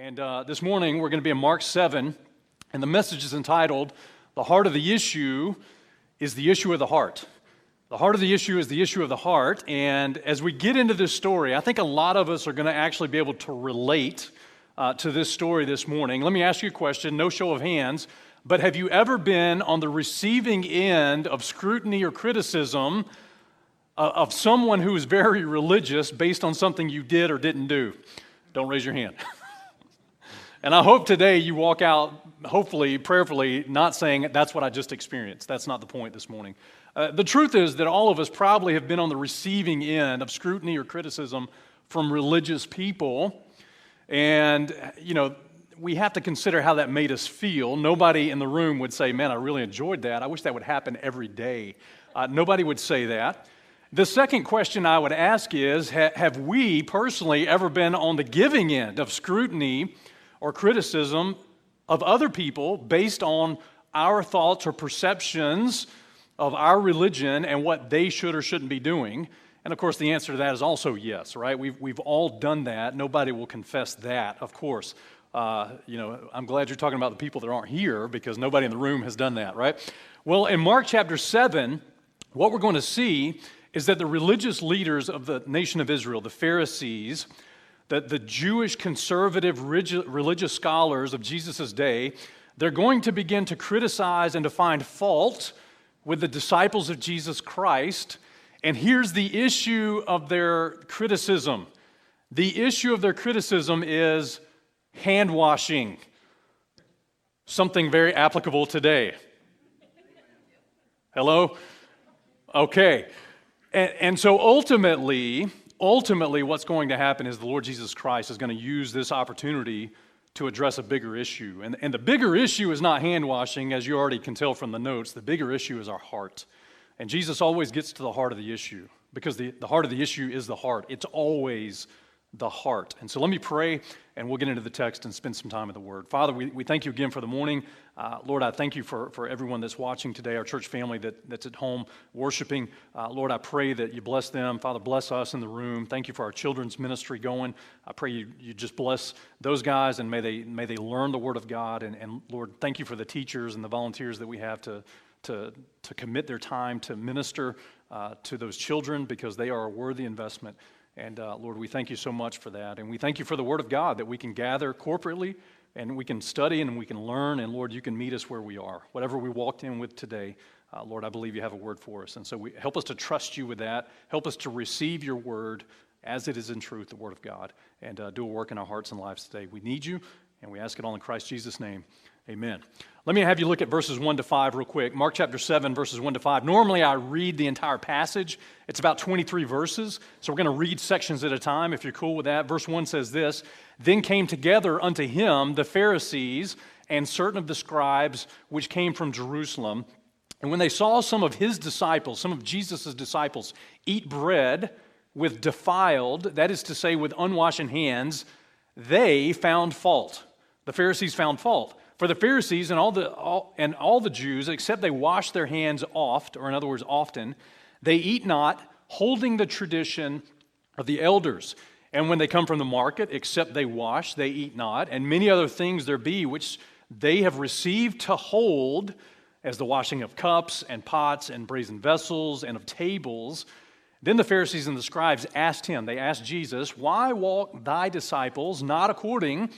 And uh, this morning we're going to be in Mark 7, and the message is entitled, The Heart of the Issue is the Issue of the Heart. The heart of the issue is the issue of the heart. And as we get into this story, I think a lot of us are going to actually be able to relate uh, to this story this morning. Let me ask you a question, no show of hands, but have you ever been on the receiving end of scrutiny or criticism uh, of someone who is very religious based on something you did or didn't do? Don't raise your hand. and I hope today you walk out, hopefully, prayerfully, not saying that's what I just experienced. That's not the point this morning. Uh, the truth is that all of us probably have been on the receiving end of scrutiny or criticism from religious people. And, you know, we have to consider how that made us feel. Nobody in the room would say, Man, I really enjoyed that. I wish that would happen every day. Uh, nobody would say that. The second question I would ask is Have we personally ever been on the giving end of scrutiny or criticism of other people based on our thoughts or perceptions of our religion and what they should or shouldn't be doing? And of course, the answer to that is also yes, right? We've, we've all done that. Nobody will confess that, of course. Uh, you know, I'm glad you're talking about the people that aren't here because nobody in the room has done that, right? Well, in Mark chapter 7, what we're going to see is that the religious leaders of the nation of Israel, the Pharisees, that the Jewish conservative religious scholars of Jesus' day, they're going to begin to criticize and to find fault with the disciples of Jesus Christ. And here's the issue of their criticism the issue of their criticism is hand washing, something very applicable today. Hello? Okay. And, and, so ultimately, ultimately, what's going to happen is the Lord Jesus Christ is going to use this opportunity to address a bigger issue. And, and the bigger issue is not hand washing, as you already can tell from the notes. The bigger issue is our heart. And Jesus always gets to the heart of the issue because the, the heart of the issue is the heart. It's always the heart. And so let me pray and we'll get into the text and spend some time in the Word. Father, we, we thank you again for the morning. Uh, Lord, I thank you for, for everyone that's watching today, our church family that, that's at home worshiping. Uh, Lord, I pray that you bless them. Father, bless us in the room. Thank you for our children's ministry going. I pray you, you just bless those guys and may they, may they learn the Word of God. And, and Lord, thank you for the teachers and the volunteers that we have to, to, to commit their time to minister uh, to those children because they are a worthy investment. And uh, Lord, we thank you so much for that. And we thank you for the Word of God that we can gather corporately and we can study and we can learn. And Lord, you can meet us where we are. Whatever we walked in with today, uh, Lord, I believe you have a word for us. And so we, help us to trust you with that. Help us to receive your word as it is in truth, the Word of God, and uh, do a work in our hearts and lives today. We need you, and we ask it all in Christ Jesus' name. Amen. Let me have you look at verses 1 to 5 real quick. Mark chapter 7, verses 1 to 5. Normally, I read the entire passage. It's about 23 verses, so we're going to read sections at a time if you're cool with that. Verse 1 says this Then came together unto him the Pharisees and certain of the scribes which came from Jerusalem. And when they saw some of his disciples, some of Jesus' disciples, eat bread with defiled, that is to say, with unwashed hands, they found fault. The Pharisees found fault. For the Pharisees and all the, all, and all the Jews, except they wash their hands oft, or in other words, often, they eat not, holding the tradition of the elders. And when they come from the market, except they wash, they eat not. And many other things there be which they have received to hold, as the washing of cups and pots and brazen vessels and of tables. Then the Pharisees and the scribes asked him, they asked Jesus, Why walk thy disciples not according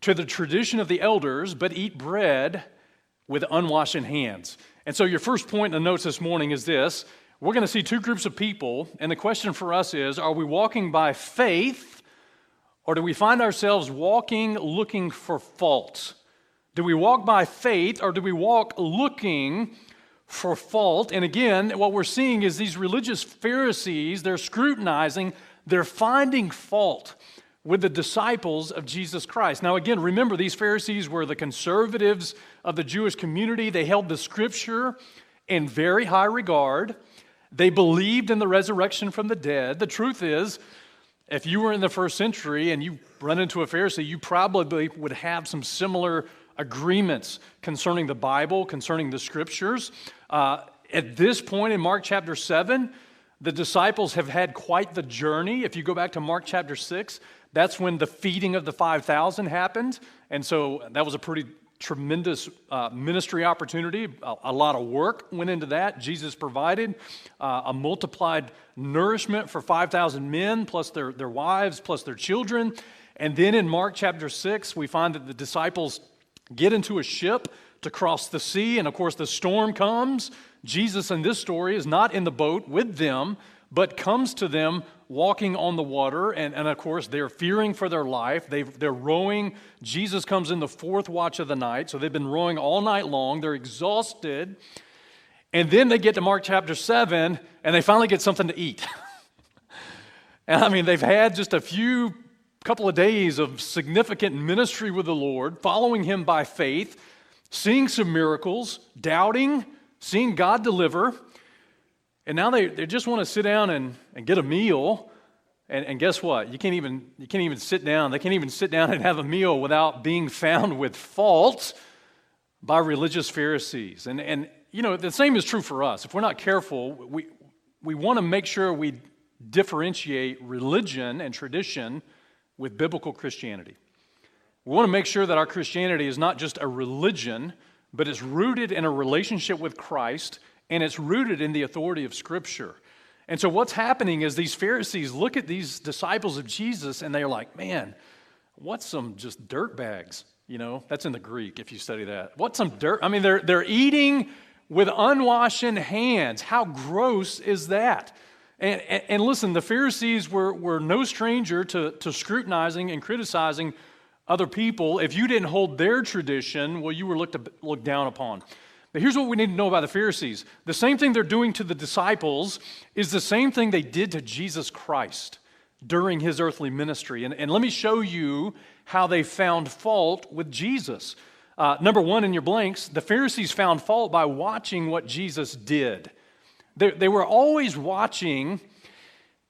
to the tradition of the elders, but eat bread with unwashed hands. And so, your first point in the notes this morning is this we're going to see two groups of people, and the question for us is are we walking by faith, or do we find ourselves walking looking for fault? Do we walk by faith, or do we walk looking for fault? And again, what we're seeing is these religious Pharisees, they're scrutinizing, they're finding fault with the disciples of Jesus Christ. Now, again, remember, these Pharisees were the conservatives of the Jewish community. They held the scripture in very high regard. They believed in the resurrection from the dead. The truth is, if you were in the first century and you run into a Pharisee, you probably would have some similar agreements concerning the Bible, concerning the scriptures. Uh, at this point in Mark chapter 7, the disciples have had quite the journey. If you go back to Mark chapter 6, That's when the feeding of the 5,000 happened. And so that was a pretty tremendous uh, ministry opportunity. A, a, lot of work went into that. Jesus provided uh, a multiplied nourishment for 5,000 men, plus their, their wives, plus their children. And then in Mark chapter 6, we find that the disciples get into a ship to cross the sea. And of course, the storm comes. Jesus in this story is not in the boat with them, but comes to them walking on the water. And, and of course, they're fearing for their life. they they're rowing. Jesus comes in the fourth watch of the night. So they've been rowing all night long. They're exhausted. And then they get to Mark chapter 7 and they finally get something to eat. and I mean, they've had just a few couple of days of significant ministry with the Lord, following Him by faith, seeing some miracles, doubting, seeing God deliver. And now they, they just want to sit down and, and get a meal. And, and guess what? You can't, even, you can't even sit down. They can't even sit down and have a meal without being found with fault by religious Pharisees. And, and you know, the same is true for us. If we're not careful, we, we want to make sure we differentiate religion and tradition with biblical Christianity. We want to make sure that our Christianity is not just a religion, but it's rooted in a relationship with Christ and it's rooted in the authority of Scripture. And so, what's happening is these Pharisees look at these disciples of Jesus and they're like, man, what's some just dirt bags? You know, that's in the Greek if you study that. What's some dirt? I mean, they're, they're eating with unwashed hands. How gross is that? And, and, and, listen, the Pharisees were, were no stranger to, to scrutinizing and criticizing other people. If you didn't hold their tradition, well, you were looked, looked down upon. Here's what we need to know about the Pharisees the same thing they're doing to the disciples is the same thing they did to Jesus Christ during his earthly ministry. And, and let me show you how they found fault with Jesus. Uh, number one in your blanks, the Pharisees found fault by watching what Jesus did. They, they were always watching,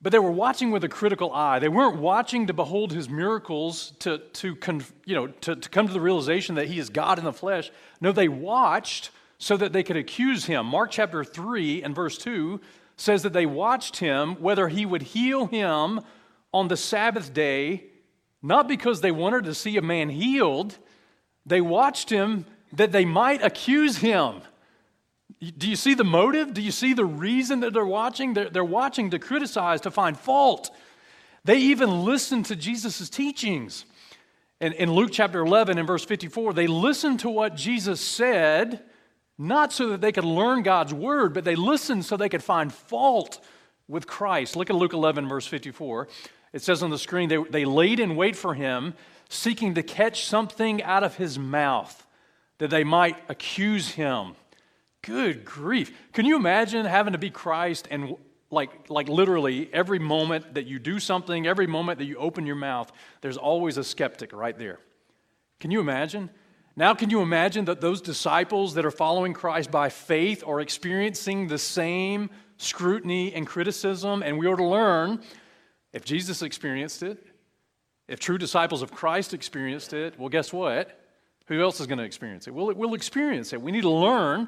but they were watching with a critical eye. They weren't watching to behold his miracles to, to, con, you know, to, to come to the realization that he is God in the flesh. No, they watched so that they could accuse him. Mark chapter 3 and verse 2 says that they watched him whether he would heal him on the Sabbath day, not because they wanted to see a man healed, they watched him that they might accuse him. Do you see the motive? Do you see the reason that they're watching? They're, they're watching to criticize, to find fault. They even listened to Jesus' teachings. And in Luke chapter 11 and verse 54, they listened to what Jesus said not so that they could learn God's word, but they listened so they could find fault with Christ. Look at Luke 11, verse 54. It says on the screen, they, they laid in wait for him, seeking to catch something out of his mouth that they might accuse him. Good grief. Can you imagine having to be Christ and like, like literally every moment that you do something, every moment that you open your mouth, there's always a skeptic right there. Can you imagine? Now, can you imagine that those disciples that are following Christ by faith are experiencing the same scrutiny and criticism? And we are to learn if Jesus experienced it, if true disciples of Christ experienced it, well, guess what? Who else is going to experience it? We'll, we'll experience it. We need to learn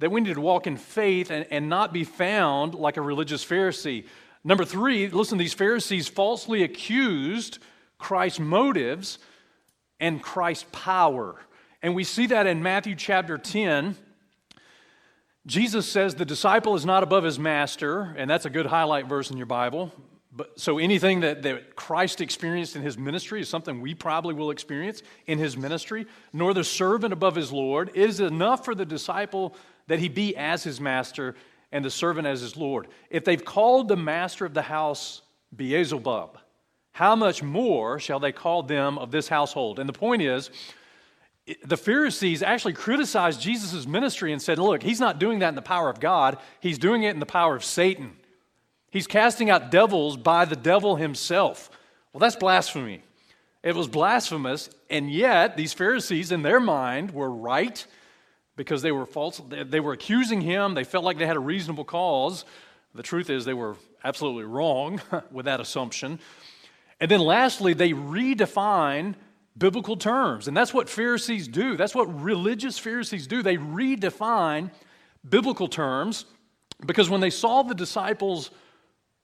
that we need to walk in faith and, and not be found like a religious Pharisee. Number three, listen, these Pharisees falsely accused Christ's motives and Christ's power. And we see that in Matthew chapter 10. Jesus says the disciple is not above his master, and that's a good highlight verse in your Bible. But, so anything that, that Christ experienced in his ministry is something we probably will experience in his ministry, nor the servant above his Lord. It is enough for the disciple that he be as his master and the servant as his Lord. If they've called the master of the house Beelzebub, how much more shall they call them of this household? And the point is, the Pharisees actually criticized Jesus' ministry and said, Look, he's not doing that in the power of God, he's doing it in the power of Satan. He's casting out devils by the devil himself. Well, that's blasphemy. It was blasphemous, and yet these Pharisees, in their mind, were right because they were false. They were accusing him. They felt like they had a reasonable cause. The truth is, they were absolutely wrong with that assumption. And then lastly, they redefine biblical terms. And that's what Pharisees do. That's what religious Pharisees do. They redefine biblical terms because when they saw the disciples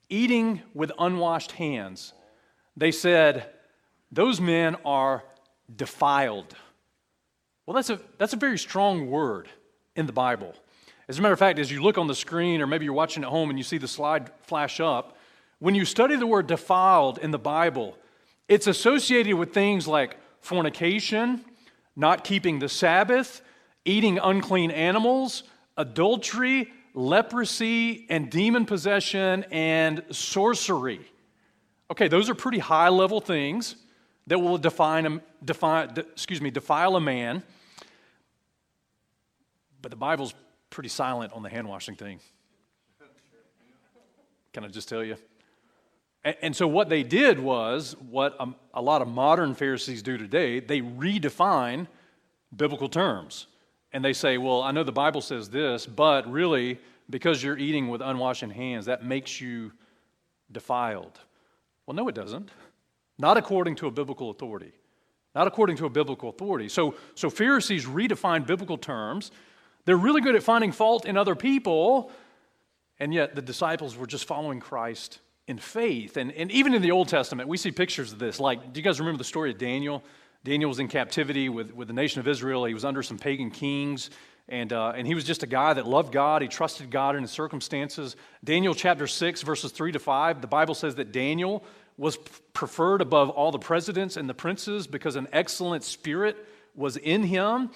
eating with unwashed hands, they said, those men are defiled. Well, that's a, that's a very strong word in the Bible. As a matter of fact, as you look on the screen, or maybe you're watching at home and you see the slide flash up, when you study the word defiled in the Bible, it's associated with things like fornication, not keeping the Sabbath, eating unclean animals, adultery, leprosy, and demon possession, and sorcery. Okay, those are pretty high level things that will define, define, excuse me, defile a man. But the Bible's pretty silent on the hand washing thing. Can I just tell you? And, and so, what they did was what a, a lot of modern Pharisees do today they redefine biblical terms. And they say, well, I know the Bible says this, but really, because you're eating with unwashed hands, that makes you defiled. Well, no, it doesn't. Not according to a biblical authority. Not according to a biblical authority. So, so Pharisees redefine biblical terms. They're really good at finding fault in other people, and yet the disciples were just following Christ in faith. And, and even in the Old Testament, we see pictures of this. Like, do you guys remember the story of Daniel? Daniel was in captivity with, with the nation of Israel. He was under some pagan kings. And, uh, and he was just a guy that loved God. He trusted God in his circumstances. Daniel chapter 6, verses 3 to 5, the Bible says that Daniel was preferred above all the presidents and the princes because an excellent spirit was in him.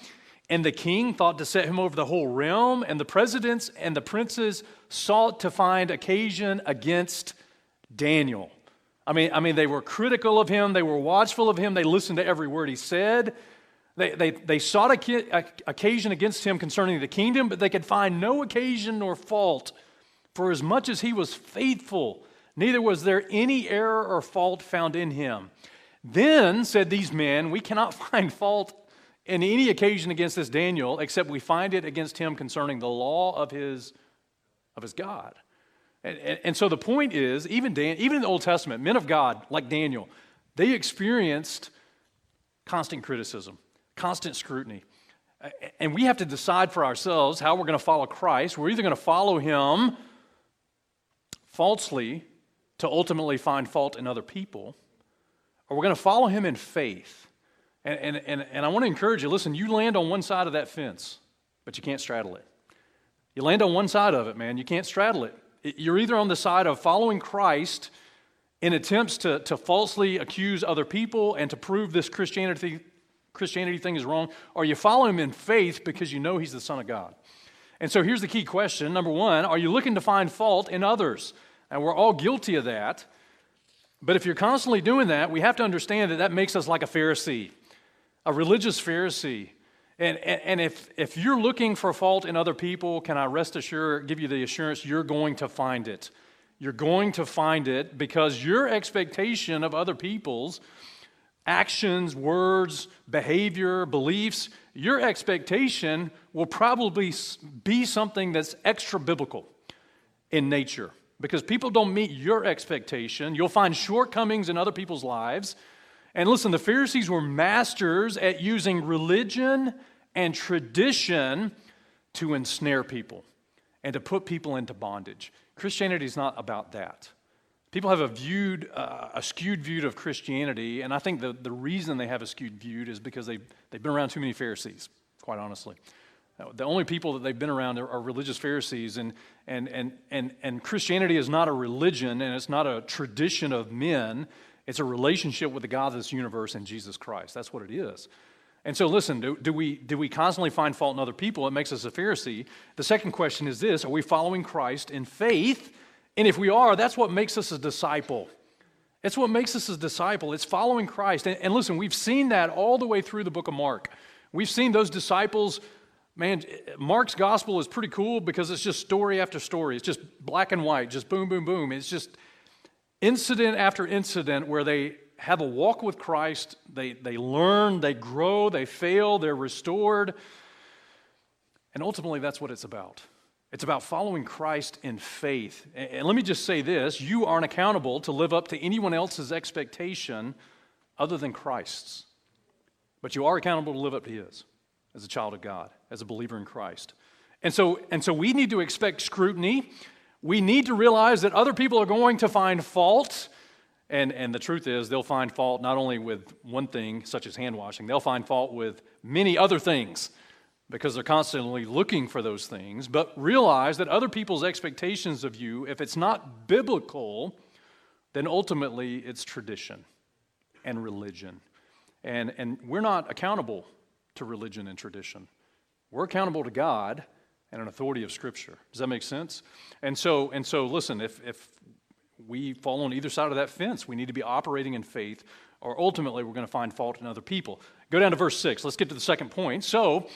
And the king thought to set him over the whole realm. And the presidents and the princes sought to find occasion against Daniel. I mean, I mean, they were critical of him, they were watchful of him, they listened to every word he said. They, they, they sought a, occasion against him concerning the kingdom, but they could find no occasion nor fault. For as much as he was faithful, neither was there any error or fault found in him. Then said these men, We cannot find fault in any occasion against this Daniel, except we find it against him concerning the law of his, of his God. And, and, and so the point is, even, Dan, even in the Old Testament, men of God like Daniel, they experienced constant criticism, constant scrutiny. And we have to decide for ourselves how we're going to follow Christ. We're either going to follow him falsely to ultimately find fault in other people, or we're going to follow him in faith. And, and, and, and I want to encourage you listen, you land on one side of that fence, but you can't straddle it. You land on one side of it, man. You can't straddle it. You're either on the side of following Christ in attempts to, to falsely accuse other people and to prove this Christianity, Christianity thing is wrong, or you follow him in faith because you know he's the Son of God. And so here's the key question. Number one, are you looking to find fault in others? And we're all guilty of that. But if you're constantly doing that, we have to understand that that makes us like a Pharisee, a religious Pharisee and, and, and, if, if you're looking for fault in other people, can I rest assured, give you the assurance you're going to find it. You're going to find it because your expectation of other people's actions, words, behavior, beliefs, your expectation will probably be something that's extra biblical in nature. Because people don't meet your expectation. You'll find shortcomings in other people's lives. And listen, the Pharisees were masters at using religion and tradition to ensnare people and to put people into bondage. Christianity is not about that. People have a viewed, uh, a skewed view of Christianity, and I think the, the reason they have a skewed view is because they, they've been around too many Pharisees, quite honestly. Uh, the only people that they've been around are, are religious Pharisees, and, and, and, and, and Christianity is not a religion and it's not a tradition of men. It's a relationship with the God of this universe and Jesus Christ. That's what it is. And so, listen, do, do, we, do we constantly find fault in other people? It makes us a Pharisee. The second question is this Are we following Christ in faith? And if we are, that's what makes us a disciple. It's what makes us a disciple. It's following Christ. And, and listen, we've seen that all the way through the book of Mark. We've seen those disciples. Man, Mark's gospel is pretty cool because it's just story after story. It's just black and white, just boom, boom, boom. It's just incident after incident where they have a walk with Christ. They, they learn, they grow, they fail, they're restored. And ultimately, that's what it's about. It's about following Christ in faith. And let me just say this you aren't accountable to live up to anyone else's expectation other than Christ's. But you are accountable to live up to His as a child of God, as a believer in Christ. And so, and so we need to expect scrutiny. We need to realize that other people are going to find fault And, and the truth is, they'll find fault not only with one thing, such as hand washing, they'll find fault with many other things because they're constantly looking for those things. But realize that other people's expectations of you, if it's not biblical, then ultimately it's tradition and religion. And, and we're not accountable to religion and tradition. We're accountable to God and an authority of Scripture. Does that make sense? And so, and so listen, if, if we fall on either side of that fence, we need to be operating in faith, or ultimately we're going to find fault in other people. Go down to verse 6. Let's get to the second point. So,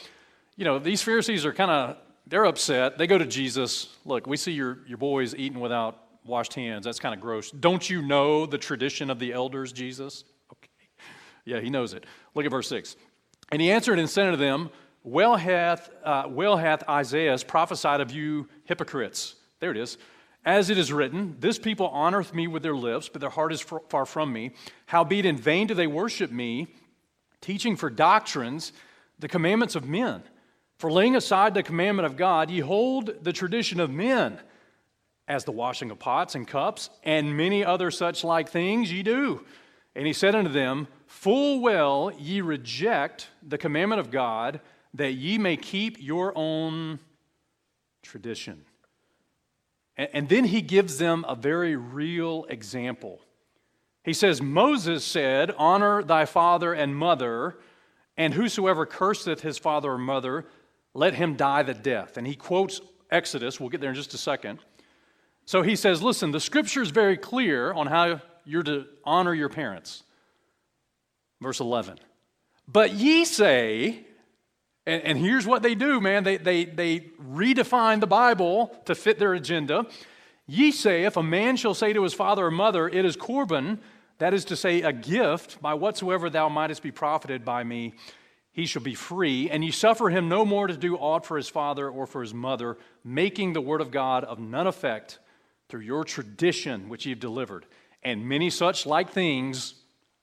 you know, these Pharisees are kind of, they're upset. They go to Jesus. Look, we see your, your boys eating without washed hands. That's kind of gross. Don't you know the tradition of the elders, Jesus? Okay. Yeah, he knows it. Look at verse 6. And he answered and said unto them, Well hath, uh, well hath Isaiah prophesied of you hypocrites. There it is. As it is written, This people honoreth me with their lips, but their heart is far from me. Howbeit in vain do they worship me, teaching for doctrines the commandments of men. For laying aside the commandment of God, ye hold the tradition of men, as the washing of pots and cups, and many other such like things ye do. And he said unto them, Full well ye reject the commandment of God, that ye may keep your own tradition. And then he gives them a very real example. He says, Moses said, Honor thy father and mother, and whosoever curseth his father or mother, let him die the death. And he quotes Exodus. We'll get there in just a second. So he says, Listen, the scripture is very clear on how you're to honor your parents. Verse 11. But ye say, and, and here's what they do, man. They, they, they redefine the Bible to fit their agenda. Ye say, if a man shall say to his father or mother, It is Corban, that is to say, a gift, by whatsoever thou mightest be profited by me, he shall be free, and ye suffer him no more to do aught for his father or for his mother, making the word of God of none effect through your tradition which ye have delivered. And many such like things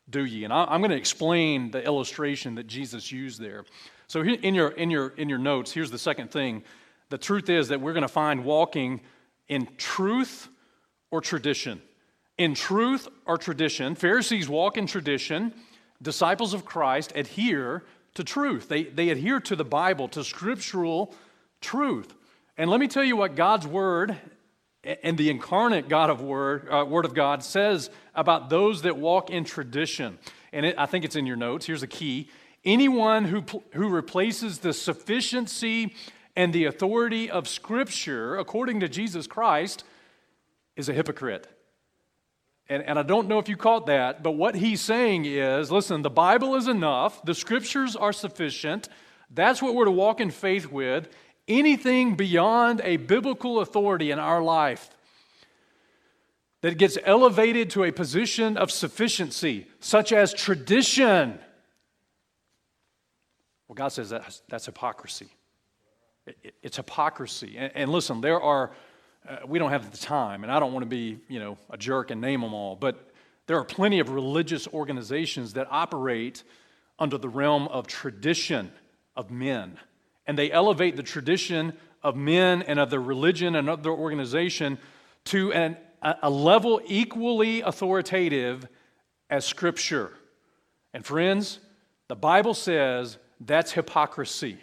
do ye. And I'm going to explain the illustration that Jesus used there. So in your, in your, in your notes, here's the second thing. The truth is that we're going to find walking in truth or tradition. In truth or tradition. Pharisees walk in tradition. Disciples of Christ adhere to truth. They, they adhere to the Bible, to scriptural truth. And let me tell you what God's word and the incarnate God of word, uh, word of God says about those that walk in tradition. And it, I think it's in your notes. Here's a key. Anyone who, who replaces the sufficiency and the authority of Scripture according to Jesus Christ is a hypocrite. And, and I don't know if you caught that, but what he's saying is listen, the Bible is enough, the scriptures are sufficient. That's what we're to walk in faith with. Anything beyond a biblical authority in our life that gets elevated to a position of sufficiency, such as tradition, well, God says that's, that's hypocrisy. It, it, it's hypocrisy. And, and listen, there are uh, we don't have the time, and I don't want to be, you know, a jerk and name them all, but there are plenty of religious organizations that operate under the realm of tradition of men. And they elevate the tradition of men and of their religion and of their organization to an, a level equally authoritative as Scripture. And friends, the Bible says that's hypocrisy.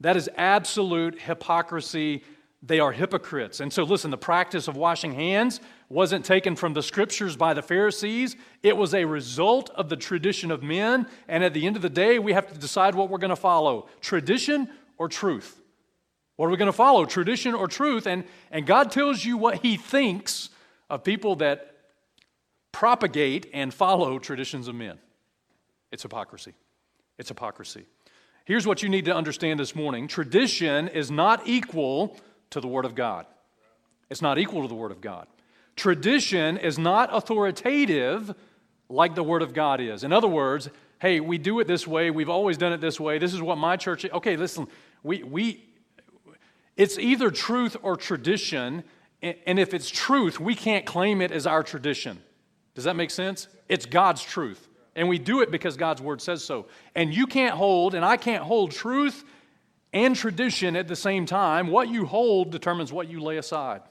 That is absolute hypocrisy they are hypocrites. And so, listen, the practice of washing hands wasn't taken from the scriptures by the Pharisees. It was a result of the tradition of men. And at the end of the day, we have to decide what we're going to follow tradition or truth. What are we going to follow, tradition or truth? And, and God tells you what He thinks of people that propagate and follow traditions of men. It's hypocrisy. It's hypocrisy. Here's what you need to understand this morning tradition is not equal to the Word of God. It's not equal to the Word of God. Tradition is not authoritative like the Word of God is. In other words, hey, we do it this way, we've always done it this way, this is what my church Okay, listen, we, we it's either truth or tradition, and if it's truth, we can't claim it as our tradition. Does that make sense? It's God's truth. And we do it because God's word says so. And you can't hold, and I can't hold truth and tradition at the same time. What you hold determines what you lay aside.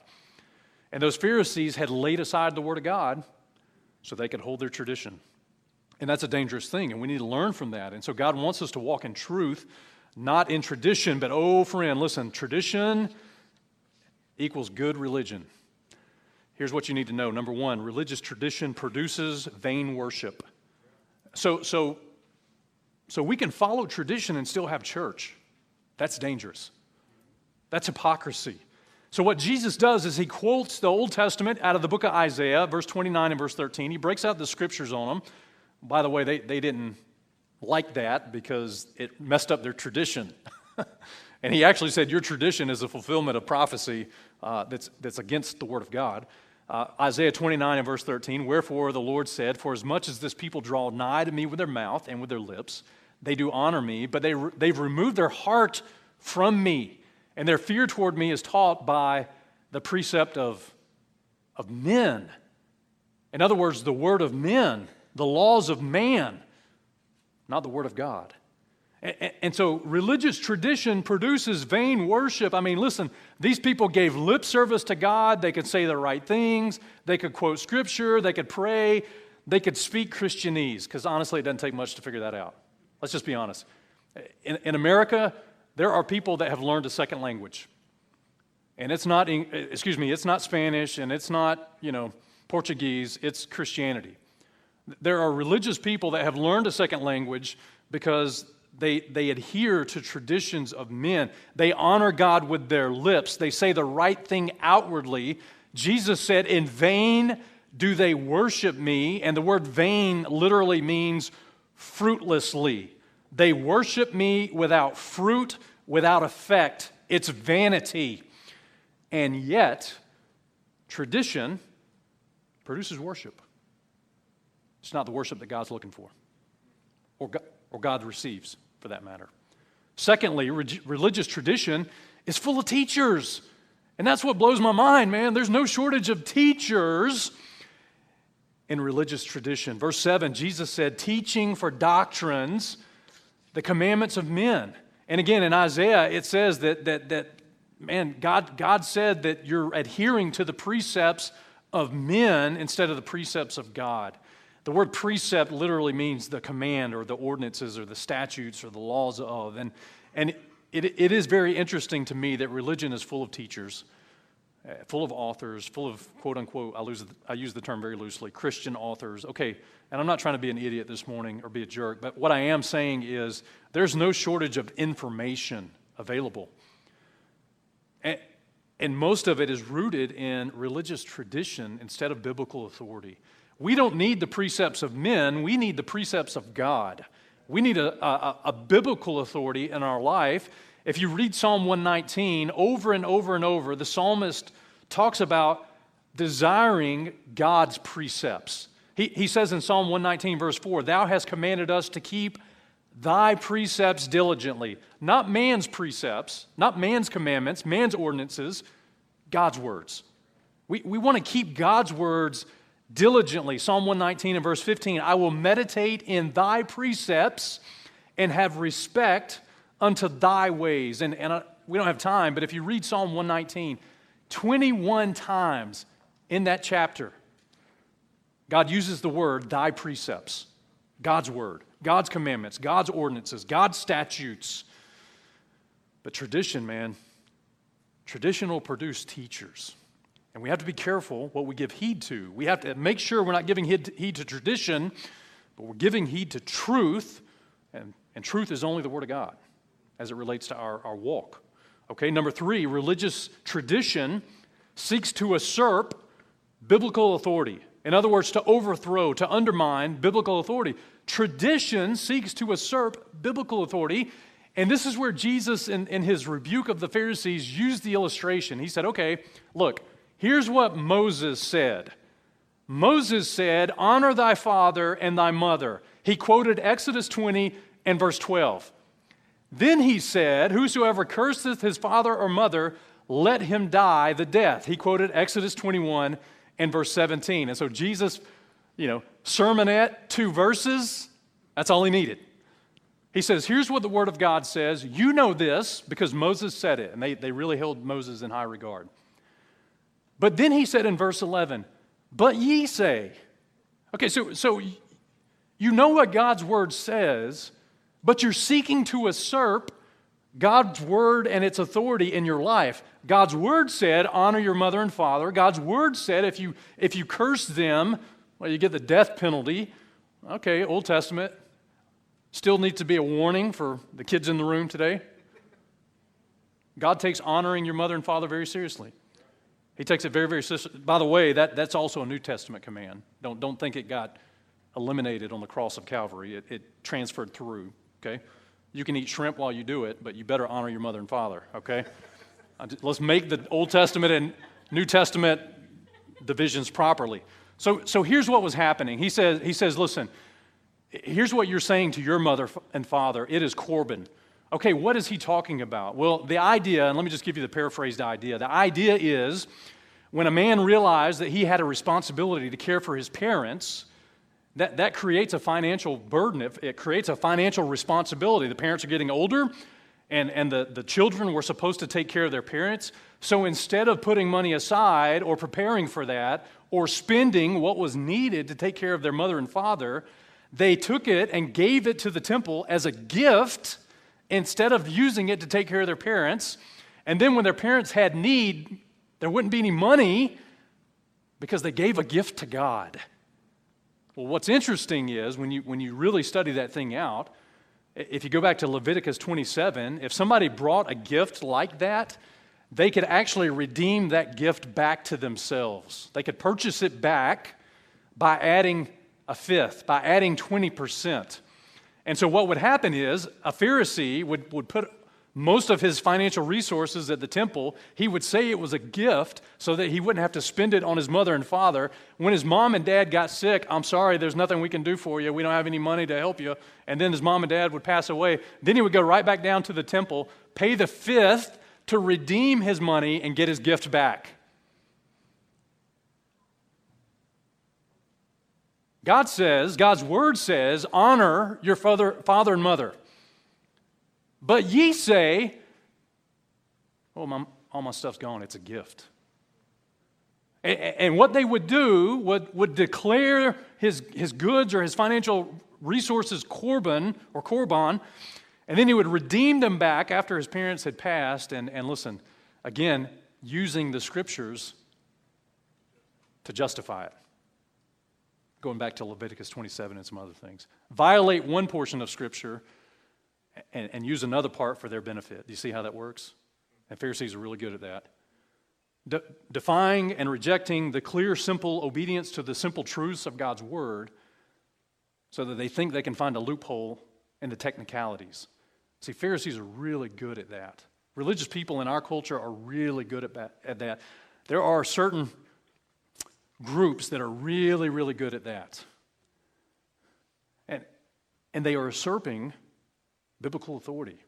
And those Pharisees had laid aside the Word of God so they could hold their tradition. And that's a dangerous thing, and we need to learn from that. And so God wants us to walk in truth, not in tradition, but oh, friend, listen, tradition equals good religion. Here's what you need to know. Number one, religious tradition produces vain worship. So, so, so we can follow tradition and still have church. That's dangerous. That's hypocrisy. So, what Jesus does is he quotes the Old Testament out of the book of Isaiah, verse 29 and verse 13. He breaks out the scriptures on them. By the way, they, they didn't like that because it messed up their tradition. and he actually said, Your tradition is a fulfillment of prophecy uh, that's, that's against the Word of God. Uh, Isaiah 29 and verse 13, Wherefore the Lord said, For as much as this people draw nigh to me with their mouth and with their lips, they do honor me, but they, they've removed their heart from me, and their fear toward me is taught by the precept of, of men. In other words, the word of men, the laws of man, not the word of God. And so religious tradition produces vain worship. I mean, listen, these people gave lip service to God. They could say the right things. They could quote scripture. They could pray. They could speak Christianese, because honestly, it doesn't take much to figure that out. Let's just be honest. In, in America, there are people that have learned a second language. And it's not, excuse me, it's not Spanish and it's not, you know, Portuguese, it's Christianese. There are religious people that have learned a second language because they, they adhere to traditions of men. They honor God with their lips. They say the right thing outwardly. Jesus said, In vain do they worship me. And the word vain literally means fruitlessly. They worship me without fruit, without effect. It's vanity. And yet, tradition produces worship. It's not the worship that God's looking for or God, or God receives for that matter. Secondly, re- religious tradition is full of teachers. And that's what blows my mind, man. There's no shortage of teachers in religious tradition. Verse 7, Jesus said, teaching for doctrines, the commandments of men. And again, in Isaiah, it says that, that, that man, God, God said that you're adhering to the precepts of men instead of the precepts of God. The word precept literally means the command or the ordinances or the statutes or the laws of. And, and it, it is very interesting to me that religion is full of teachers, uh, full of authors, full of quote unquote, I, lose, I use the term very loosely, Christian authors. Okay, and I'm not trying to be an idiot this morning or be a jerk, but what I am saying is there's no shortage of information available. And, and most of it is rooted in religious tradition instead of biblical authority. We don't need the precepts of men, we need the precepts of God. We need a, a, a, biblical authority in our life. If you read Psalm 119 over and over and over, the psalmist talks about desiring God's precepts. He, he says in Psalm 119, verse 4, Thou hast commanded us to keep thy precepts diligently. Not man's precepts, not man's commandments, man's ordinances, God's words. We, we want to keep God's words diligently. Psalm 119 and verse 15 I will meditate in thy precepts and have respect unto thy ways. And, and I, we don't have time, but if you read Psalm 119, 21 times in that chapter, God uses the word thy precepts, God's word, God's commandments, God's ordinances, God's statutes. But tradition, man, tradition will produce teachers. And we have to be careful what we give heed to. We have to make sure we're not giving heed to tradition, but we're giving heed to truth. And, and truth is only the Word of God as it relates to our, our walk. Okay, number three, religious tradition seeks to usurp biblical authority. In other words, to overthrow, to undermine biblical authority. Tradition seeks to usurp biblical authority. And this is where Jesus, in, in his rebuke of the Pharisees, used the illustration. He said, okay, look, Here's what Moses said Moses said, Honor thy father and thy mother. He quoted Exodus 20 and verse 12. Then he said, Whosoever curseth his father or mother, let him die the death. He quoted Exodus 21 and verse 17. And so Jesus, you know, sermonette, two verses, that's all he needed. He says, Here's what the Word of God says. You know this because Moses said it. And they, they really held Moses in high regard. But then he said in verse 11, But ye say, Okay, so, so you know what God's word says, but you're seeking to usurp God's word and its authority in your life. God's word said, honor your mother and father. God's word said, if you, if you curse them, well, you get the death penalty. Okay, Old Testament. Still needs to be a warning for the kids in the room today. God takes honoring your mother and father very seriously. He takes it very, very seriously. By the way, that, that's also a New Testament command. Don't, don't think it got eliminated on the cross of Calvary, it, it transferred through, okay? You can eat shrimp while you do it, but you better honor your mother and father, okay? Let's make the Old Testament and New Testament divisions properly. So, so here's what was happening. He says, he says, listen, here's what you're saying to your mother and father. It is Corban. Okay, what is he talking about? Well, the idea, and let me just give you the paraphrased idea. The idea is when a man realized that he had a responsibility to care for his parents, that, that creates a financial burden. It, it creates a financial responsibility. The parents are getting older, and, and the, the children were supposed to take care of their parents. So instead of putting money aside or preparing for that or spending what was needed to take care of their mother and father, they took it and gave it to the temple as a gift instead of using it to take care of their parents. And then when their parents had need, there wouldn't be any money because they gave a gift to God. Well, what's interesting is when you, when you really study that thing out, if you go back to Leviticus 27, if somebody brought a gift like that, they could actually redeem that gift back to themselves. They could purchase it back by adding a fifth, by adding 20%. And so, what would happen is a Pharisee would, would put most of his financial resources at the temple. He would say it was a gift so that he wouldn't have to spend it on his mother and father. When his mom and dad got sick, I'm sorry, there's nothing we can do for you. We don't have any money to help you. And then his mom and dad would pass away. Then he would go right back down to the temple, pay the fifth to redeem his money and get his gift back. God says, God's word says, honor your father, father and mother. But ye say, oh, my, all my stuff's gone, it's a gift. And, and what they would do would, would declare his, his goods or his financial resources korban or korban, and then he would redeem them back after his parents had passed. And, and listen, again, using the scriptures to justify it going back to Leviticus 27 and some other things. Violate one portion of Scripture and, and use another part for their benefit. Do you see how that works? And Pharisees are really good at that. De- defying and rejecting the clear, simple obedience to the simple truths of God's Word so that they think they can find a loophole in the technicalities. See, Pharisees are really good at that. Religious people in our culture are really good at. At that. There are certain groups that are really, really good at that. And, and they are usurping biblical authority.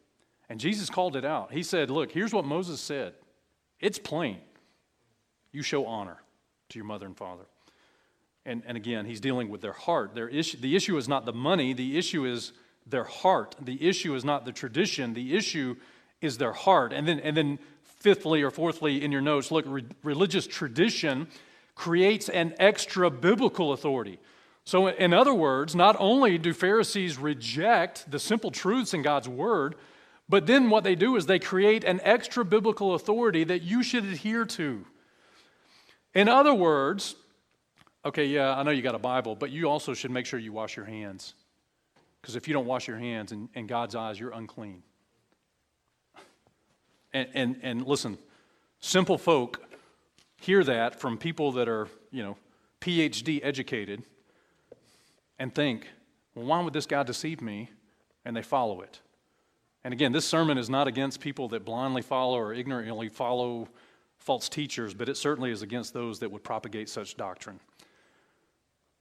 And Jesus called it out. He said, Look, here's what Moses said it's plain. You show honor to your mother and father. And, and again, he's dealing with their heart. Their issue, the issue is not the money, the issue is their heart. The issue is not the tradition, the issue is their heart. And then, and then fifthly or fourthly in your notes, look, re- religious tradition creates an extra biblical authority. So, in other words, not only do Pharisees reject the simple truths in God's word, but then what they do is they create an extra biblical authority that you should adhere to. In other words, okay, yeah, I know you got a Bible, but you also should make sure you wash your hands. Because if you don't wash your hands, in, in God's eyes, you're unclean. And, and, and listen, simple folk hear that from people that are, you know, PhD educated and think, well, why would this guy deceive me? And they follow it. And again, this sermon is not against people that blindly follow or ignorantly follow false teachers, but it certainly is against those that would propagate such doctrine.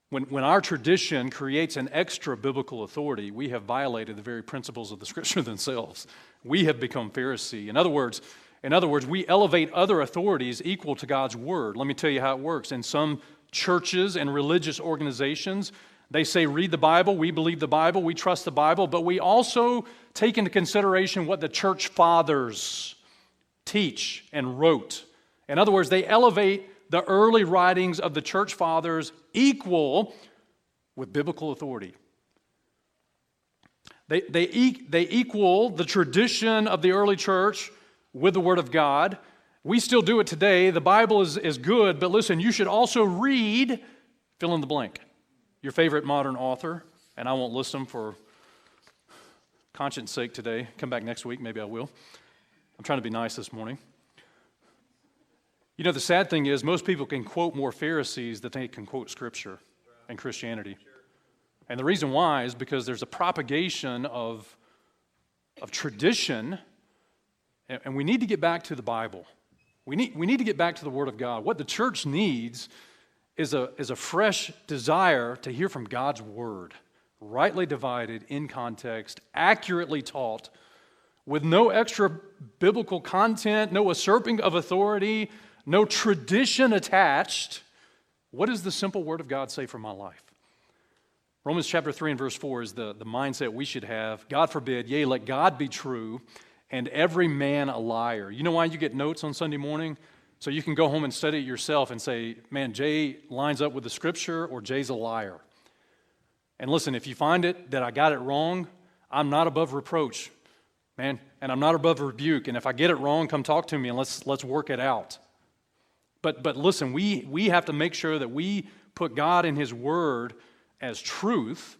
When, when our tradition creates an extra biblical authority, we have violated the very principles of the scripture themselves. We have become Pharisee. In other words, in other words, we elevate other authorities equal to God's word. Let me tell you how it works. In some churches and religious organizations, they say, read the Bible, we believe the Bible, we trust the Bible, but we also take into consideration what the church fathers teach and wrote. In other words, they elevate the early writings of the church fathers equal with biblical authority. They, they, they equal the tradition of the early church with the Word of God. We still do it today. The Bible is, is good, but listen, you should also read, fill in the blank, your favorite modern author, and I won't list them for conscience sake today. Come back next week, maybe I will. I'm trying to be nice this morning. You know, the sad thing is, most people can quote more Pharisees than they can quote Scripture and Christianity. And the reason why is because there's a propagation of, of tradition, and, we need to get back to the Bible. We need, we need to get back to the Word of God. What the church needs is a, is a fresh desire to hear from God's Word, rightly divided, in context, accurately taught, with no extra biblical content, no usurping of authority, no tradition attached. What does the simple Word of God say for my life? Romans chapter 3 and verse 4 is the, the mindset we should have. God forbid, yea, let God be true and every man a liar. You know why you get notes on Sunday morning? So you can go home and study it yourself and say, man, Jay lines up with the scripture or Jay's a liar. And listen, if you find it that I got it wrong, I'm not above reproach, man, and I'm not above rebuke. And if I get it wrong, come talk to me and let's, let's work it out. But, but listen, we, we have to make sure that we put God in His Word as truth,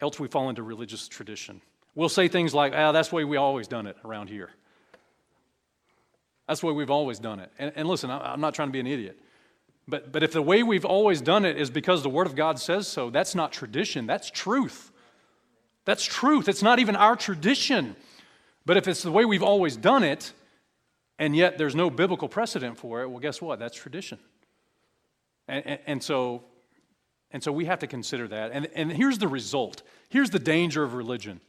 else we fall into religious tradition. We'll say things like, ah, that's the way we always done it around here. That's the way we've always done it. And, and listen, I'm not trying to be an idiot. But, but if the way we've always done it is because the Word of God says so, that's not tradition, that's truth. That's truth. It's not even our tradition. But if it's the way we've always done it, and yet there's no biblical precedent for it, well, guess what? That's tradition. And, and, and, so, and so we have to consider that. And, and here's the result here's the danger of religion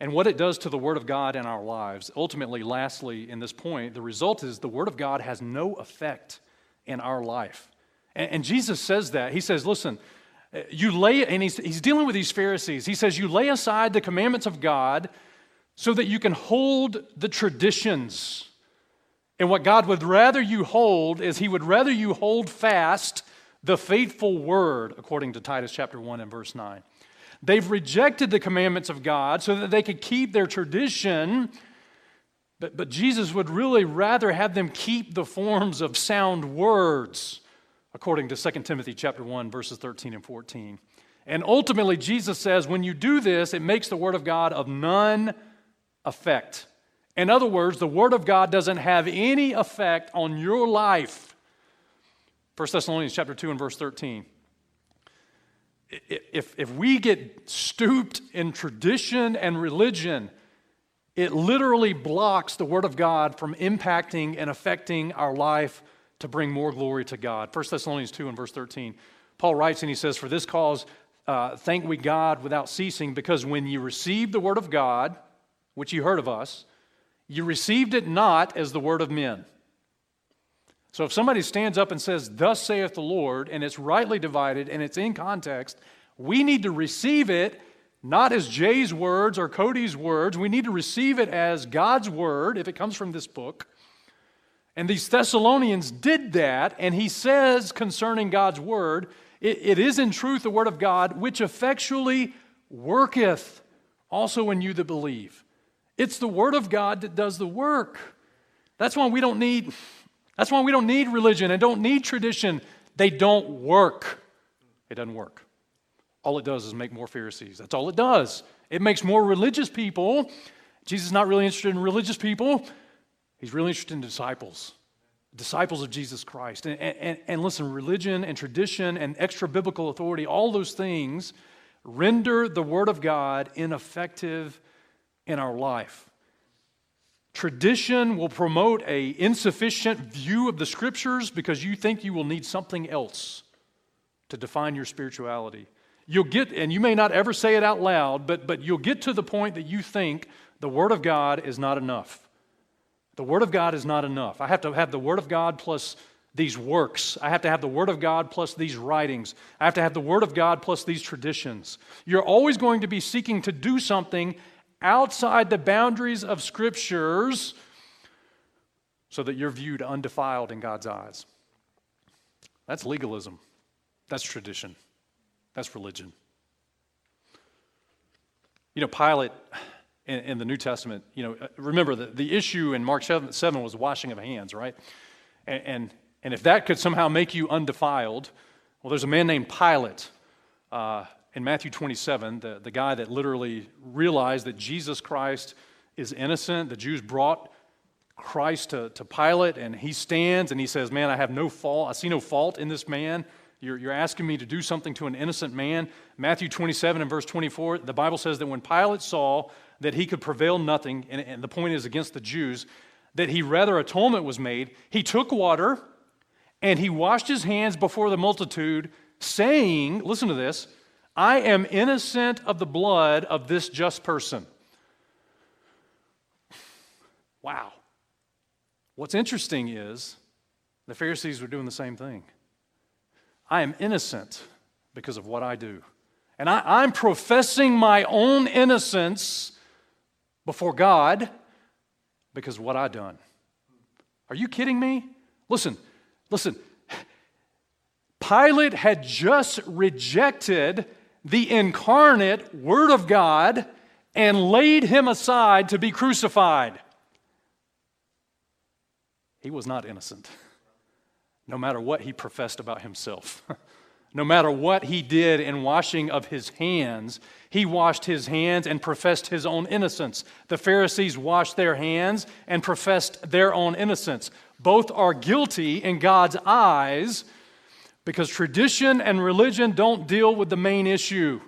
and what it does to the Word of God in our lives. Ultimately, lastly, in this point, the result is the Word of God has no effect in our life. And, and Jesus says that. He says, listen, eh, you lay, and he's, he's dealing with these Pharisees. He says, you lay aside the commandments of God so that you can hold the traditions and what God would rather you hold is He would rather you hold fast the faithful word, according to Titus chapter 1 and verse 9. They've rejected the commandments of God so that they could keep their tradition, but, but Jesus would really rather have them keep the forms of sound words, according to 2 Timothy chapter 1, verses 13 and 14. And ultimately, Jesus says, when you do this, it makes the word of God of none effect. In other words, the Word of God doesn't have any effect on your life. 1 Thessalonians chapter 2 and verse 13. If, if we get stooped in tradition and religion, it literally blocks the Word of God from impacting and affecting our life to bring more glory to God. 1 Thessalonians 2 and verse 13. Paul writes and he says, For this cause uh, thank we God without ceasing, because when you received the Word of God, which you heard of us, you received it not as the word of men. So if somebody stands up and says, Thus saith the Lord, and it's rightly divided and it's in context, we need to receive it not as Jay's words or Cody's words. We need to receive it as God's word if it comes from this book. And these Thessalonians did that, and he says concerning God's word, it, it is in truth the word of God, which effectually worketh also in you that believe. It's the Word of God that does the work. That's why we don't need, that's why we don't need religion and don't need tradition. They don't work. It doesn't work. All it does is make more Pharisees. That's all it does. It makes more religious people. Jesus is not really interested in religious people. He's really interested in disciples, disciples of Jesus Christ. And, and, and listen, religion and tradition and extra biblical authority, all those things render the Word of God ineffective in our life. Tradition will promote a insufficient view of the scriptures because you think you will need something else to define your spirituality. You'll get, and you may not ever say it out loud, but, but you'll get to the point that you think the Word of God is not enough. The Word of God is not enough. I have to have the Word of God plus these works. I have to have the Word of God plus these writings. I have to have the Word of God plus these traditions. You're always going to be seeking to do something outside the boundaries of scriptures so that you're viewed undefiled in God's eyes. That's legalism. That's tradition. That's religion. You know, Pilate in, in the New Testament, you know, remember the, the issue in Mark 7, 7 was washing of hands, right? And, and, and, if that could somehow make you undefiled, well, there's a man named Pilate uh, in Matthew 27, the, the guy that literally realized that Jesus Christ is innocent. The Jews brought Christ to, to Pilate, and he stands and he says, Man, I have no fault. I see no fault in this man. You're, you're asking me to do something to an innocent man. Matthew 27 and verse 24, the Bible says that when Pilate saw that he could prevail nothing, and, and the point is against the Jews, that he rather atonement was made, he took water and he washed his hands before the multitude, saying, Listen to this, I am innocent of the blood of this just person. Wow. What's interesting is the Pharisees were doing the same thing. I am innocent because of what I do. And I, am professing my own innocence before God because what I've done. Are you kidding me? Listen, listen. Pilate had just rejected the incarnate Word of God and laid him aside to be crucified. He was not innocent, no matter what he professed about himself. no matter what he did in washing of his hands, he washed his hands and professed his own innocence. The Pharisees washed their hands and professed their own innocence. Both are guilty in God's eyes because tradition and religion don't deal with the main issue.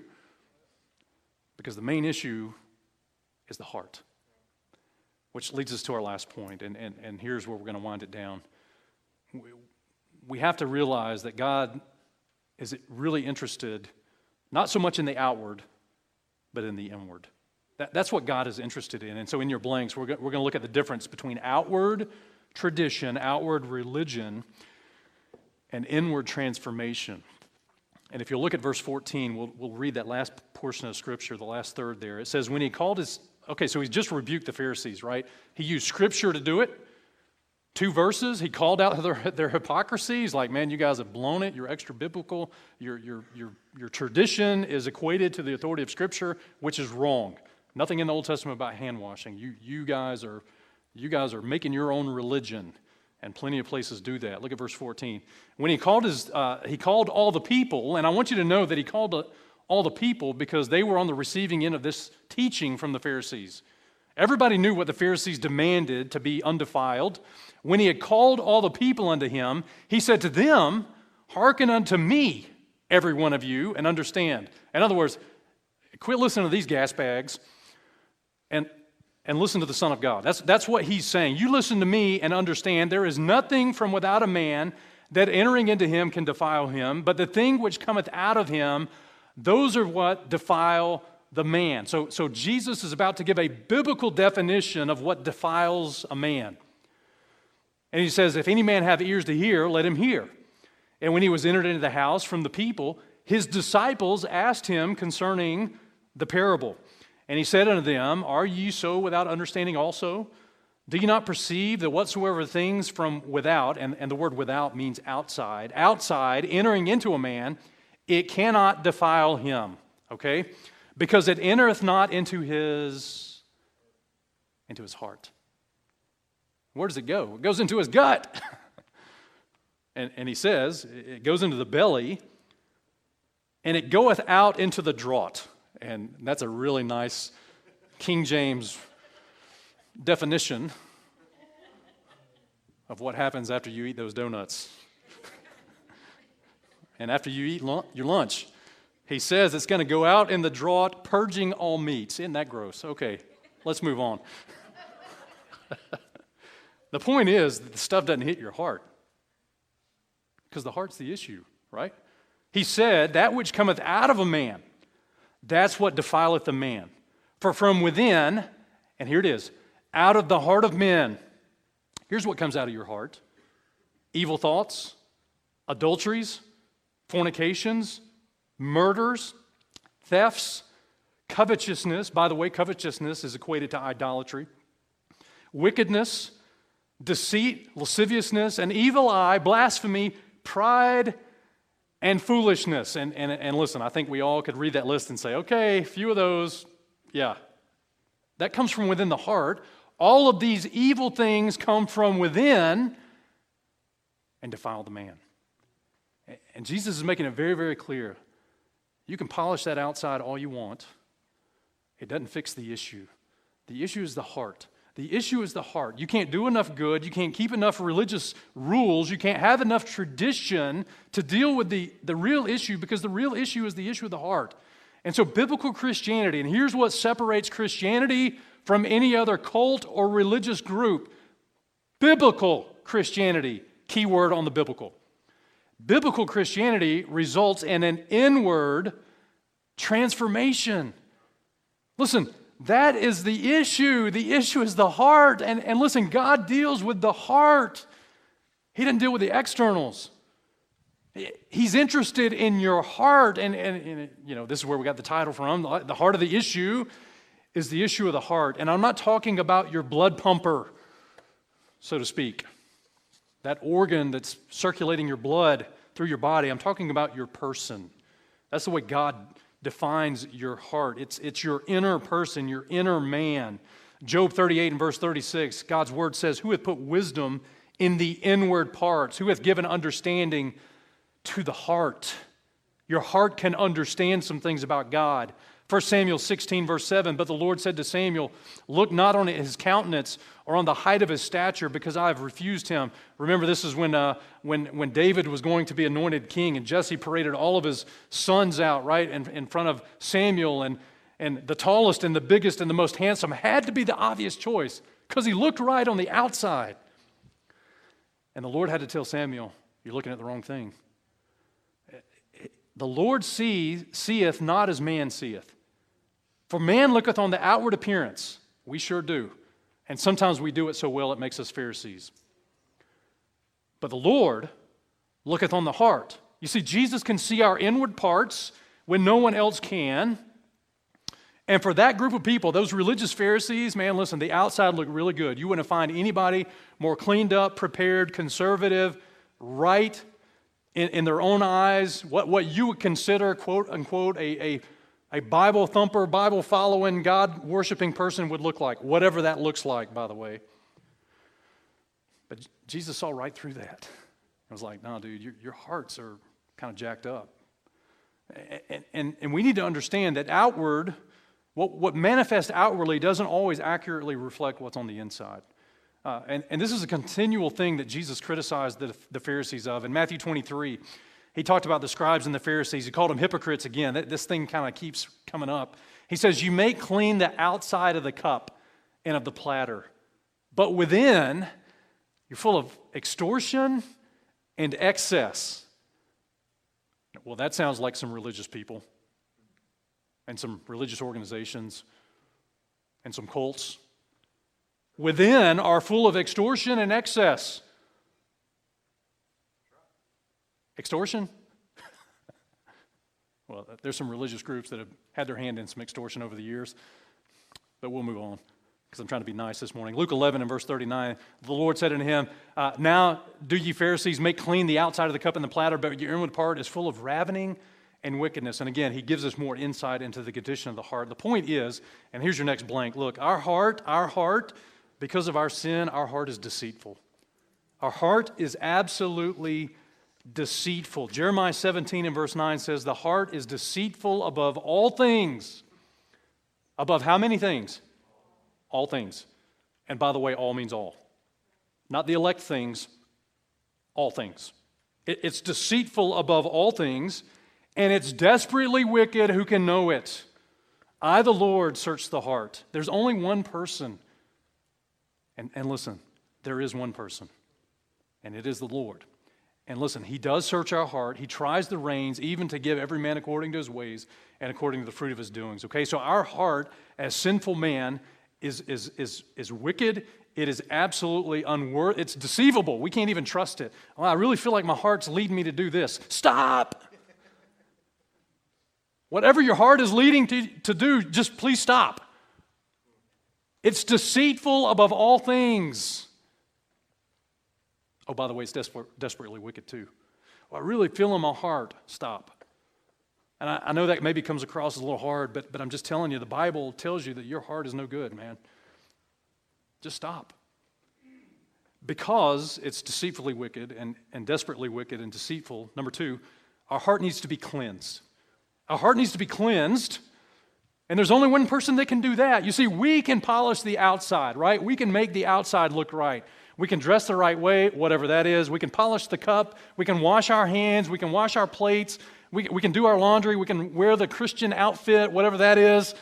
Because the main issue is the heart. Which leads us to our last point, and, and, and here's where we're going to wind it down. We have to realize that God is really interested not so much in the outward, but in the inward. That, that's what God is interested in. And so in your blanks, we're, we're going to look at the difference between outward tradition, outward religion, and inward transformation. And if you look at verse 14, we'll, we'll read that last portion of Scripture, the last third there. It says, When he called his Okay, so he just rebuked the Pharisees, right? He used scripture to do it. Two verses, he called out their, their hypocrisy. He's like, man, you guys have blown it. You're extra biblical. Your, your, your, your tradition is equated to the authority of Scripture, which is wrong. Nothing in the Old Testament about hand washing. You, you, guys are, you guys are making your own religion, and plenty of places do that. Look at verse 14. When he called, his, uh, he called all the people, and I want you to know that he called all the people because they were on the receiving end of this teaching from the Pharisees. Everybody knew what the Pharisees demanded to be undefiled. When he had called all the people unto him, he said to them, Hearken unto me, every one of you, and understand. In other words, quit listening to these gas bags and, and listen to the Son of God. That's, that's what he's saying. You listen to me and understand there is nothing from without a man that entering into him can defile him, but the thing which cometh out of him, those are what defile the man. So, so Jesus is about to give a biblical definition of what defiles a man. And he says, If any man have ears to hear, let him hear. And when he was entered into the house from the people, his disciples asked him concerning the parable. And he said unto them, Are ye so without understanding also? Do you not perceive that whatsoever things from without, and, and the word without means outside, outside, entering into a man, it cannot defile him, okay? Because it entereth not into his into his heart. Where does it go? It goes into his gut. and, and he says, it goes into the belly, and it goeth out into the draught. And that's a really nice King James definition of what happens after you eat those donuts and after you eat your lunch. He says it's going to go out in the draught, purging all meats. Isn't that gross? Okay, let's move on. the point is that the stuff doesn't hit your heart because the heart's the issue, right? He said, That which cometh out of a man, that's what defileth a man. For from within, and here it is, out of the heart of men, here's what comes out of your heart evil thoughts, adulteries, fornications, murders, thefts, covetousness. By the way, covetousness is equated to idolatry, wickedness, deceit, lasciviousness, an evil eye, blasphemy, pride, and foolishness. And, and, and listen, I think we all could read that list and say, okay, a few of those, yeah. That comes from within the heart. All of these evil things come from within and defile the man. And Jesus is making it very, very clear. You can polish that outside all you want, it doesn't fix the issue. The issue is the heart. The issue is the heart. You can't do enough good. You can't keep enough religious rules. You can't have enough tradition to deal with the, the real issue because the real issue is the issue of the heart. And so, biblical Christianity, and here's what separates Christianity from any other cult or religious group biblical Christianity, keyword on the biblical. Biblical Christianity results in an inward transformation. Listen, that is the issue. The issue is the heart. And, and listen, God deals with the heart, He didn't deal with the externals. He's interested in your heart. And, and, and, you know, this is where we got the title from. The heart of the issue is the issue of the heart. And I'm not talking about your blood pumper, so to speak, that organ that's circulating your blood through your body. I'm talking about your person. That's the way God defines your heart. It's, it's your inner person, your inner man. Job 38 and verse 36, God's word says, Who hath put wisdom in the inward parts? Who hath given understanding to the heart? Your heart can understand some things about God. 1 Samuel 16, verse 7 But the Lord said to Samuel, Look not on his countenance or on the height of his stature, because I have refused him. Remember, this is when, uh, when, when David was going to be anointed king, and Jesse paraded all of his sons out, right, in, in front of Samuel. And, and the tallest and the biggest and the most handsome had to be the obvious choice because he looked right on the outside. And the Lord had to tell Samuel, You're looking at the wrong thing. The Lord see, seeth not as man seeth. For man looketh on the outward appearance. We sure do. And sometimes we do it so well it makes us Pharisees. But the Lord looketh on the heart. You see, Jesus can see our inward parts when no one else can. And for that group of people, those religious Pharisees, man, listen, the outside looked really good. You wouldn't find anybody more cleaned up, prepared, conservative, right in, in their own eyes, what, what you would consider, quote unquote, a, a a Bible thumper, Bible following, God worshiping person would look like, whatever that looks like, by the way. But Jesus saw right through that. I was like, no, dude, your, your hearts are kind of jacked up. And, and, and we need to understand that outward, what, what manifests outwardly doesn't always accurately reflect what's on the inside. Uh, and, and this is a continual thing that Jesus criticized the, the Pharisees of. In Matthew 23, he talked about the scribes and the Pharisees. He called them hypocrites again. This thing kind of keeps coming up. He says, You may clean the outside of the cup and of the platter, but within, you're full of extortion and excess. Well, that sounds like some religious people and some religious organizations and some cults. Within are full of extortion and excess. Extortion? well, there's some religious groups that have had their hand in some extortion over the years, but we'll move on because I'm trying to be nice this morning. Luke 11 and verse 39, the Lord said unto him, uh, Now do ye Pharisees make clean the outside of the cup and the platter, but your inward part is full of ravening and wickedness. And again, he gives us more insight into the condition of the heart. The point is, and here's your next blank look, our heart, our heart, because of our sin, our heart is deceitful. Our heart is absolutely deceitful. Jeremiah 17 and verse 9 says, The heart is deceitful above all things. Above how many things? All things. And by the way, all means all. Not the elect things, all things. it's deceitful above all things, and it's desperately wicked. Who can know it? I, the Lord, search the heart. There's only one person. And, and listen, there is one person, and it is the Lord. And listen, he does search our heart. He tries the reins, even to give every man according to his ways and according to the fruit of his doings. Okay, so our heart as sinful man is, is, is, is wicked. It is absolutely unworthy. It's deceivable. We can't even trust it. Well, I really feel like my heart's leading me to do this. Stop! Whatever your heart is leading to, to do, just please stop. It's deceitful above all things. Oh, by the way, it's desper- desperately wicked too. well, I really feel in my heart. Stop. And I, I, know that maybe comes across as a little hard, but, but I'm just telling you, the Bible tells you that your heart is no good, man. Just stop. Because it's deceitfully wicked and, and desperately wicked and deceitful. Number two, our heart needs to be cleansed. Our heart needs to be cleansed. And there's only one person that can do that. You see, we can polish the outside, right? We can make the outside look right. We can dress the right way, whatever that is. We can polish the cup. We can wash our hands. We can wash our plates. We, we can do our laundry. We can wear the Christian outfit, whatever that is.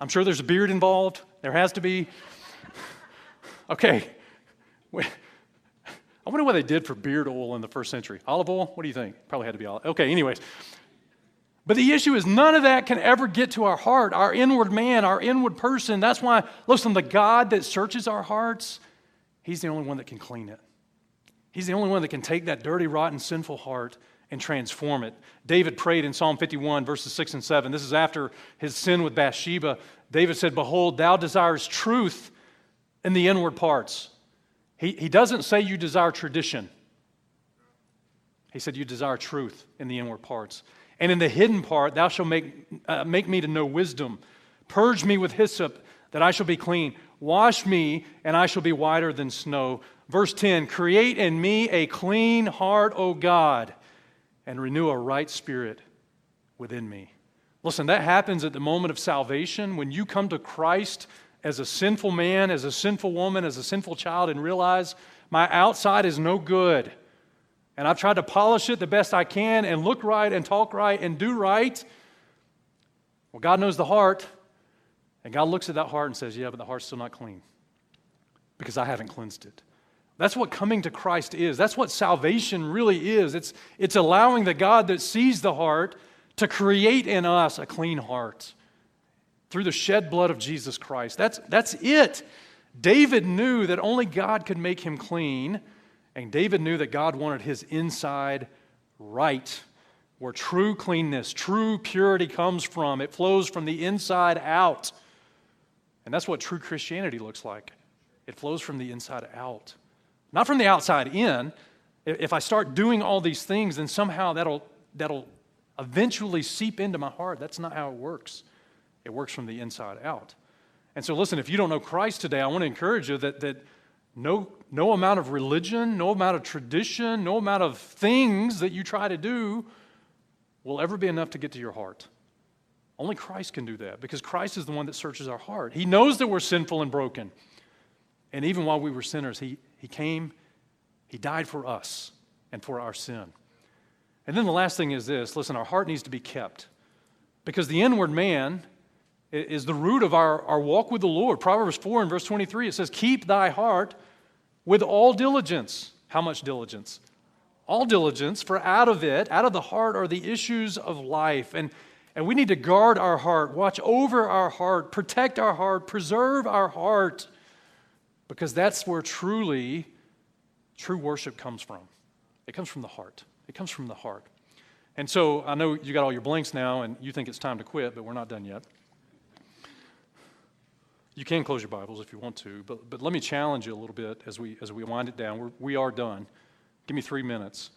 I'm sure there's a beard involved. There has to be. Okay. I wonder what they did for beard oil in the first century. Olive oil? What do you think? Probably had to be olive. Okay, anyways. But the issue is none of that can ever get to our heart, our inward man, our inward person. That's why, listen, the God that searches our hearts, He's the only one that can clean it. He's the only one that can take that dirty, rotten, sinful heart and transform it. David prayed in Psalm 51, verses 6 and 7. This is after his sin with Bathsheba. David said, Behold, thou desires truth in the inward parts. He, he doesn't say you desire tradition. He said, You desire truth in the inward parts. And in the hidden part, thou shalt make, uh, make me to know wisdom. Purge me with hyssop, that I shall be clean. Wash me, and I shall be whiter than snow. Verse 10 Create in me a clean heart, O God, and renew a right spirit within me. Listen, that happens at the moment of salvation. When you come to Christ as a sinful man, as a sinful woman, as a sinful child, and realize my outside is no good. And I've tried to polish it the best I can and look right and talk right and do right. Well, God knows the heart. And God looks at that heart and says, Yeah, but the heart's still not clean because I haven't cleansed it. That's what coming to Christ is. That's what salvation really is. It's, it's allowing the God that sees the heart to create in us a clean heart through the shed blood of Jesus Christ. That's, that's it. David knew that only God could make him clean, and David knew that God wanted his inside right, where true cleanness, true purity comes from. It flows from the inside out. And that's what true Christianity looks like. It flows from the inside out, not from the outside in. If I start doing all these things, then somehow that'll, that'll eventually seep into my heart. That's not how it works. It works from the inside out. And so, listen, if you don't know Christ today, I want to encourage you that, that no, no amount of religion, no amount of tradition, no amount of things that you try to do will ever be enough to get to your heart. Only Christ can do that because Christ is the one that searches our heart. He knows that we're sinful and broken. And even while we were sinners, He, he came, He died for us and for our sin. And then the last thing is this listen, our heart needs to be kept because the inward man is the root of our, our walk with the Lord. Proverbs 4 and verse 23, it says, Keep thy heart with all diligence. How much diligence? All diligence, for out of it, out of the heart, are the issues of life. And and we need to guard our heart, watch over our heart, protect our heart, preserve our heart, because that's where truly true worship comes from. It comes from the heart. It comes from the heart. And so I know you got all your blanks now and you think it's time to quit, but we're not done yet. You can close your Bibles if you want to, but, but let me challenge you a little bit as we, as we wind it down. We're, we are done. Give me three minutes.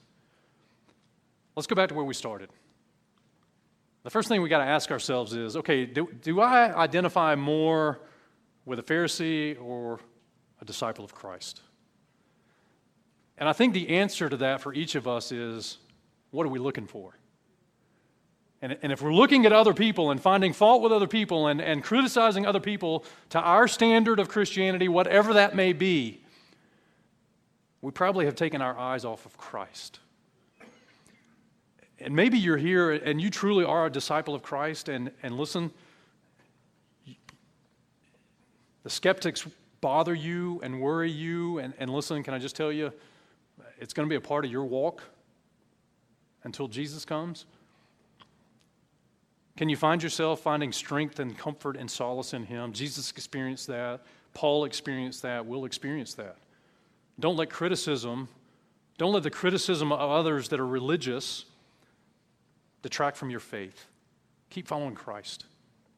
Let's go back to where we started. The first thing we got to ask ourselves is okay, do, do I identify more with a Pharisee or a disciple of Christ? And I think the answer to that for each of us is what are we looking for? And, and if we're looking at other people and finding fault with other people and, and criticizing other people to our standard of Christianity, whatever that may be, we probably have taken our eyes off of Christ. And maybe you're here and you truly are a disciple of Christ, and, and listen, the skeptics bother you and worry you. And, and listen, can I just tell you, it's going to be a part of your walk until Jesus comes. Can you find yourself finding strength and comfort and solace in Him? Jesus experienced that. Paul experienced that. We'll experience that. Don't let criticism, don't let the criticism of others that are religious detract from your faith. Keep following Christ.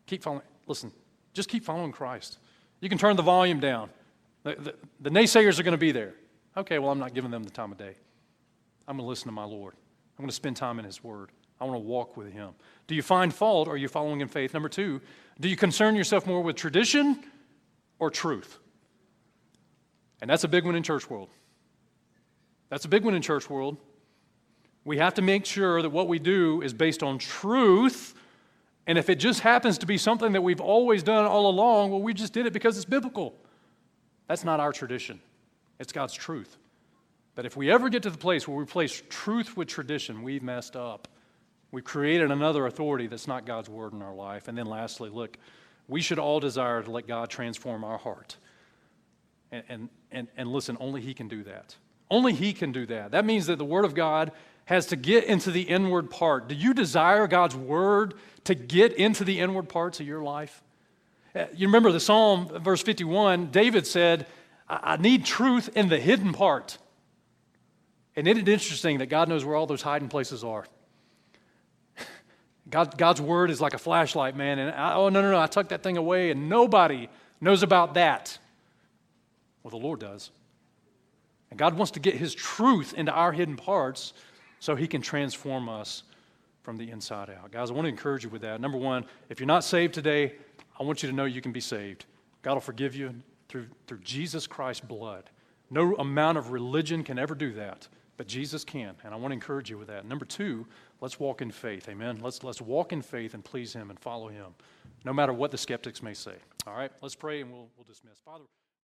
Keep following, listen, just keep following Christ. You can turn the volume down. The, the, the naysayers are going to be there. Okay, well, I'm not giving them the time of day. I'm going to listen to my Lord. I'm going to spend time in His Word. I want to walk with Him. Do you find fault or are you following in faith? Number two, do you concern yourself more with tradition or truth? And that's a big one in church world. That's a big one in church world. We have to make sure that what we do is based on truth. And if it just happens to be something that we've always done all along, well, we just did it because it's biblical. That's not our tradition, it's God's truth. But if we ever get to the place where we place truth with tradition, we've messed up. We've created another authority that's not God's word in our life. And then lastly, look, we should all desire to let God transform our heart. And, and, and, and listen, only He can do that. Only He can do that. That means that the Word of God has to get into the inward part. Do you desire God's Word to get into the inward parts of your life? Uh, you remember the Psalm, verse 51, David said, I need truth in the hidden part. And isn't it interesting that God knows where all those hiding places are? God, God's word is like a flashlight, man. And I, oh, no, no, no, I tucked that thing away, and nobody knows about that. Well, the Lord does. And God wants to get His truth into our hidden parts so He can transform us from the inside out. Guys, I want to encourage you with that. Number one, if you're not saved today, I want you to know you can be saved. God will forgive you through, through Jesus Christ's blood. No amount of religion can ever do that, but Jesus can. And I want to encourage you with that. Number two, let's walk in faith. Amen. Let's, let's walk in faith and please Him and follow Him, no matter what the skeptics may say. All right, let's pray and we'll, we'll dismiss. Father,